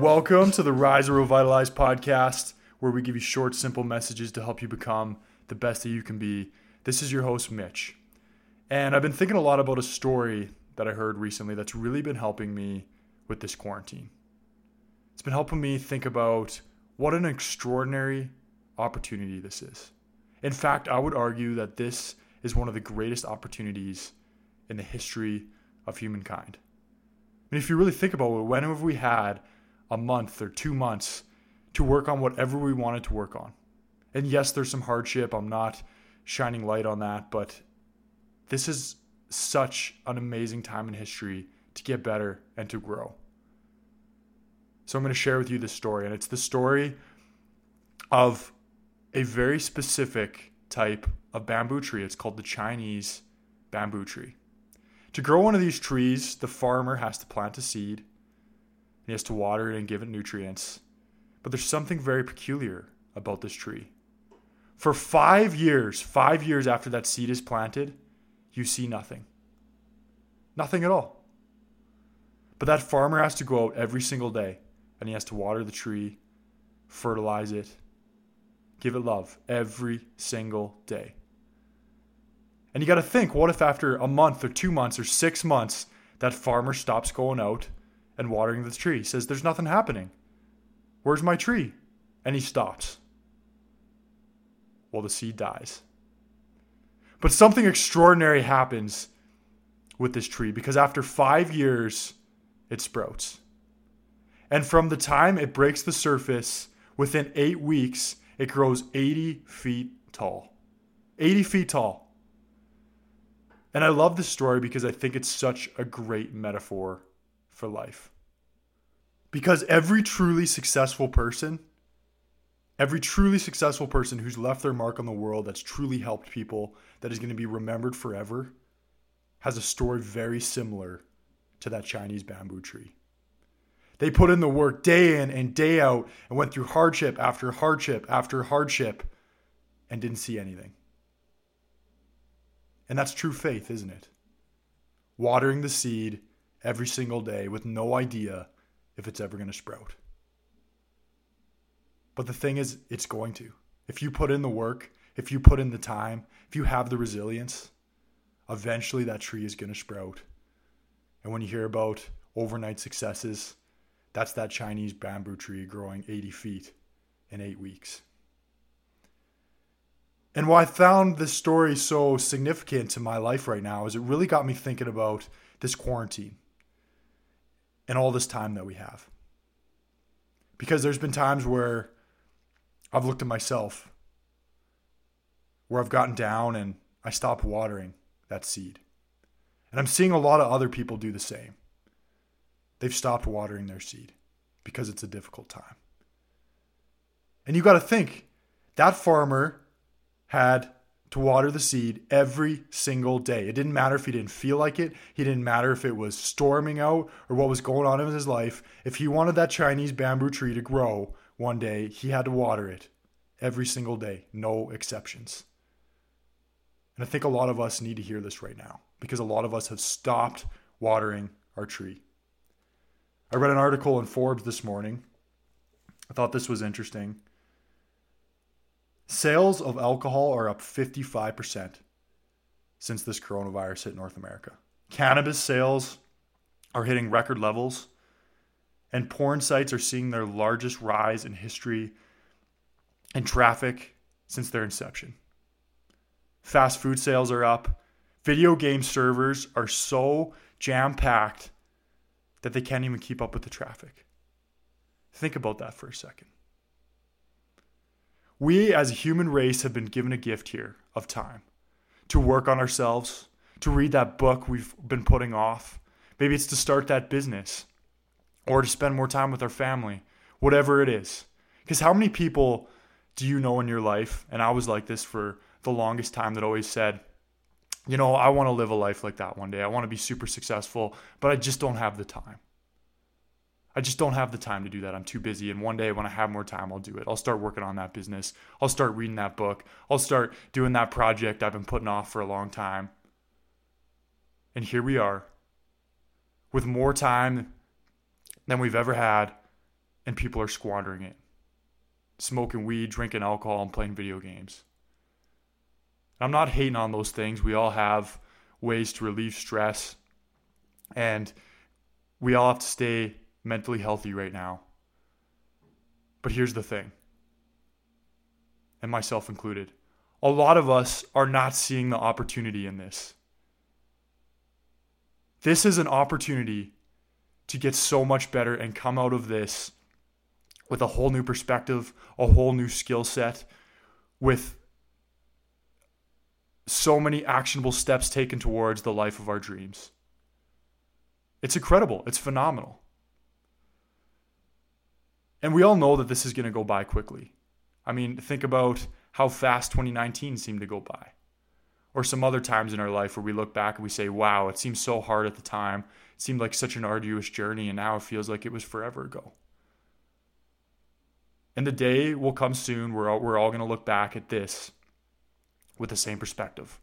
Welcome to the Rise or Revitalize podcast, where we give you short, simple messages to help you become the best that you can be. This is your host, Mitch. And I've been thinking a lot about a story that I heard recently that's really been helping me with this quarantine. It's been helping me think about what an extraordinary opportunity this is. In fact, I would argue that this is one of the greatest opportunities in the history of humankind. And if you really think about it, when have we had a month or two months to work on whatever we wanted to work on? And yes, there's some hardship. I'm not shining light on that, but this is such an amazing time in history to get better and to grow. So I'm going to share with you this story, and it's the story of a very specific type of bamboo tree. It's called the Chinese bamboo tree. To grow one of these trees, the farmer has to plant a seed. He has to water it and give it nutrients. But there's something very peculiar about this tree. For five years, five years after that seed is planted, you see nothing. Nothing at all. But that farmer has to go out every single day and he has to water the tree, fertilize it, give it love every single day. And you got to think what if after a month or two months or six months, that farmer stops going out and watering the tree? He says, There's nothing happening. Where's my tree? And he stops. Well, the seed dies. But something extraordinary happens with this tree because after five years, it sprouts. And from the time it breaks the surface, within eight weeks, it grows 80 feet tall. 80 feet tall. And I love this story because I think it's such a great metaphor for life. Because every truly successful person, every truly successful person who's left their mark on the world, that's truly helped people, that is going to be remembered forever, has a story very similar to that Chinese bamboo tree. They put in the work day in and day out and went through hardship after hardship after hardship and didn't see anything. And that's true faith, isn't it? Watering the seed every single day with no idea if it's ever going to sprout. But the thing is, it's going to. If you put in the work, if you put in the time, if you have the resilience, eventually that tree is going to sprout. And when you hear about overnight successes, that's that Chinese bamboo tree growing 80 feet in eight weeks. And why I found this story so significant to my life right now is it really got me thinking about this quarantine and all this time that we have. Because there's been times where I've looked at myself, where I've gotten down and I stopped watering that seed. And I'm seeing a lot of other people do the same. They've stopped watering their seed because it's a difficult time. And you got to think that farmer had to water the seed every single day. It didn't matter if he didn't feel like it. He didn't matter if it was storming out or what was going on in his life. If he wanted that Chinese bamboo tree to grow one day, he had to water it every single day, no exceptions. And I think a lot of us need to hear this right now because a lot of us have stopped watering our tree. I read an article in Forbes this morning. I thought this was interesting. Sales of alcohol are up 55% since this coronavirus hit North America. Cannabis sales are hitting record levels, and porn sites are seeing their largest rise in history and traffic since their inception. Fast food sales are up. Video game servers are so jam packed that they can't even keep up with the traffic. Think about that for a second. We as a human race have been given a gift here of time to work on ourselves, to read that book we've been putting off. Maybe it's to start that business or to spend more time with our family, whatever it is. Because how many people do you know in your life? And I was like this for the longest time that always said, you know, I want to live a life like that one day. I want to be super successful, but I just don't have the time. I just don't have the time to do that. I'm too busy. And one day when I have more time, I'll do it. I'll start working on that business. I'll start reading that book. I'll start doing that project I've been putting off for a long time. And here we are with more time than we've ever had. and people are squandering it. Smoking weed, drinking alcohol, and playing video games. I'm not hating on those things. We all have ways to relieve stress, and we all have to stay mentally healthy right now. But here's the thing, and myself included a lot of us are not seeing the opportunity in this. This is an opportunity to get so much better and come out of this with a whole new perspective, a whole new skill set, with so many actionable steps taken towards the life of our dreams. It's incredible. It's phenomenal. And we all know that this is going to go by quickly. I mean, think about how fast 2019 seemed to go by. Or some other times in our life where we look back and we say, wow, it seemed so hard at the time. It seemed like such an arduous journey, and now it feels like it was forever ago. And the day will come soon where we're all going to look back at this with the same perspective.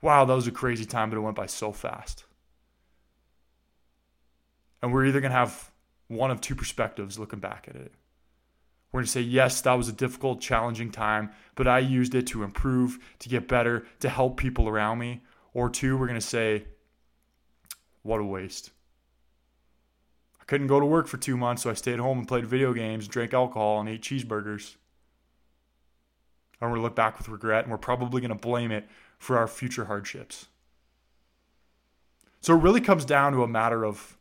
Wow, that was a crazy time, but it went by so fast. And we're either going to have one of two perspectives looking back at it. We're going to say, yes, that was a difficult, challenging time, but I used it to improve, to get better, to help people around me. Or two, we're going to say, what a waste. I couldn't go to work for two months, so I stayed home and played video games, drank alcohol, and ate cheeseburgers. And we're going to look back with regret, and we're probably going to blame it for our future hardships. So it really comes down to a matter of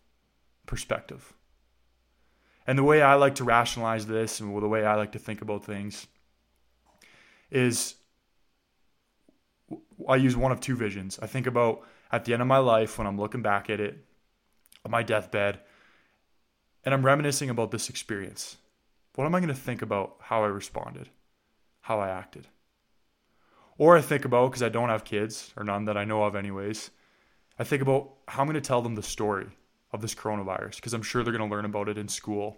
perspective. And the way I like to rationalize this and the way I like to think about things is I use one of two visions. I think about at the end of my life when I'm looking back at it, on my deathbed, and I'm reminiscing about this experience. What am I going to think about how I responded, how I acted? Or I think about, because I don't have kids, or none that I know of, anyways, I think about how I'm going to tell them the story of this coronavirus because I'm sure they're going to learn about it in school.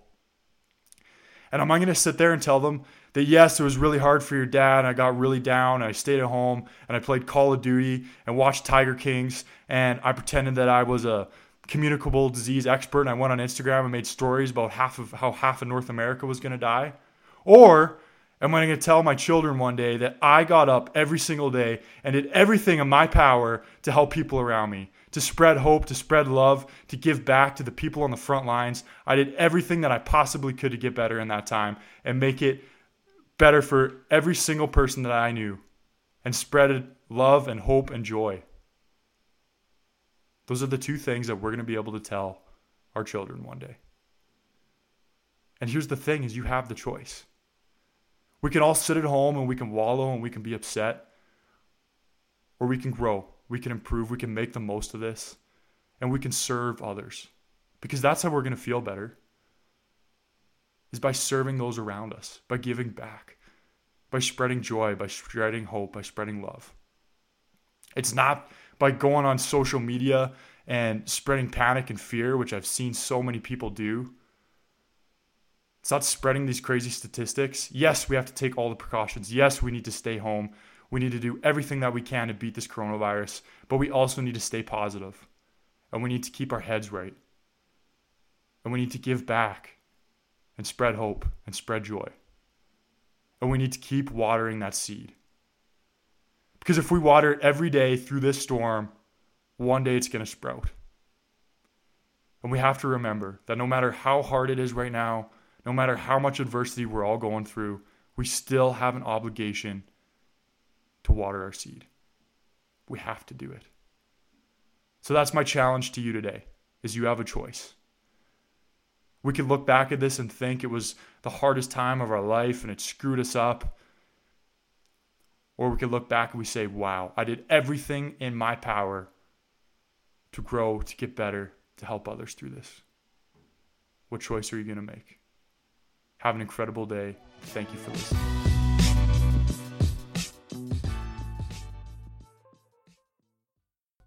And am I going to sit there and tell them that yes, it was really hard for your dad, I got really down, I stayed at home, and I played Call of Duty and watched Tiger Kings, and I pretended that I was a communicable disease expert, and I went on Instagram and made stories about half of how half of North America was going to die? Or am I going to tell my children one day that I got up every single day and did everything in my power to help people around me? to spread hope, to spread love, to give back to the people on the front lines. I did everything that I possibly could to get better in that time and make it better for every single person that I knew and spread love and hope and joy. Those are the two things that we're going to be able to tell our children one day. And here's the thing is you have the choice. We can all sit at home and we can wallow and we can be upset or we can grow we can improve, we can make the most of this, and we can serve others. Because that's how we're going to feel better. Is by serving those around us, by giving back, by spreading joy, by spreading hope, by spreading love. It's not by going on social media and spreading panic and fear, which I've seen so many people do. Not spreading these crazy statistics. Yes, we have to take all the precautions. Yes, we need to stay home. We need to do everything that we can to beat this coronavirus, but we also need to stay positive. And we need to keep our heads right. And we need to give back and spread hope and spread joy. And we need to keep watering that seed. Because if we water it every day through this storm, one day it's going to sprout. And we have to remember that no matter how hard it is right now, no matter how much adversity we're all going through, we still have an obligation to water our seed. We have to do it. So that's my challenge to you today is you have a choice. We could look back at this and think it was the hardest time of our life and it screwed us up. Or we could look back and we say, wow, I did everything in my power to grow, to get better, to help others through this. What choice are you going to make? Have an incredible day. Thank you for listening.